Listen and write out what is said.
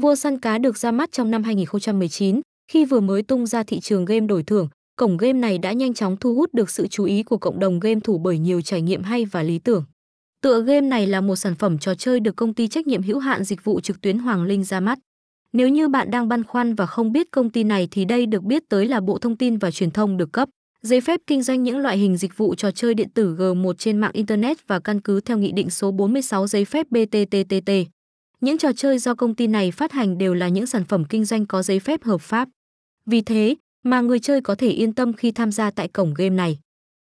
Vua săn cá được ra mắt trong năm 2019, khi vừa mới tung ra thị trường game đổi thưởng, cổng game này đã nhanh chóng thu hút được sự chú ý của cộng đồng game thủ bởi nhiều trải nghiệm hay và lý tưởng. Tựa game này là một sản phẩm trò chơi được công ty trách nhiệm hữu hạn dịch vụ trực tuyến Hoàng Linh ra mắt. Nếu như bạn đang băn khoăn và không biết công ty này thì đây được biết tới là Bộ Thông tin và Truyền thông được cấp giấy phép kinh doanh những loại hình dịch vụ trò chơi điện tử G1 trên mạng internet và căn cứ theo nghị định số 46 giấy phép BTTTT. Những trò chơi do công ty này phát hành đều là những sản phẩm kinh doanh có giấy phép hợp pháp. Vì thế mà người chơi có thể yên tâm khi tham gia tại cổng game này.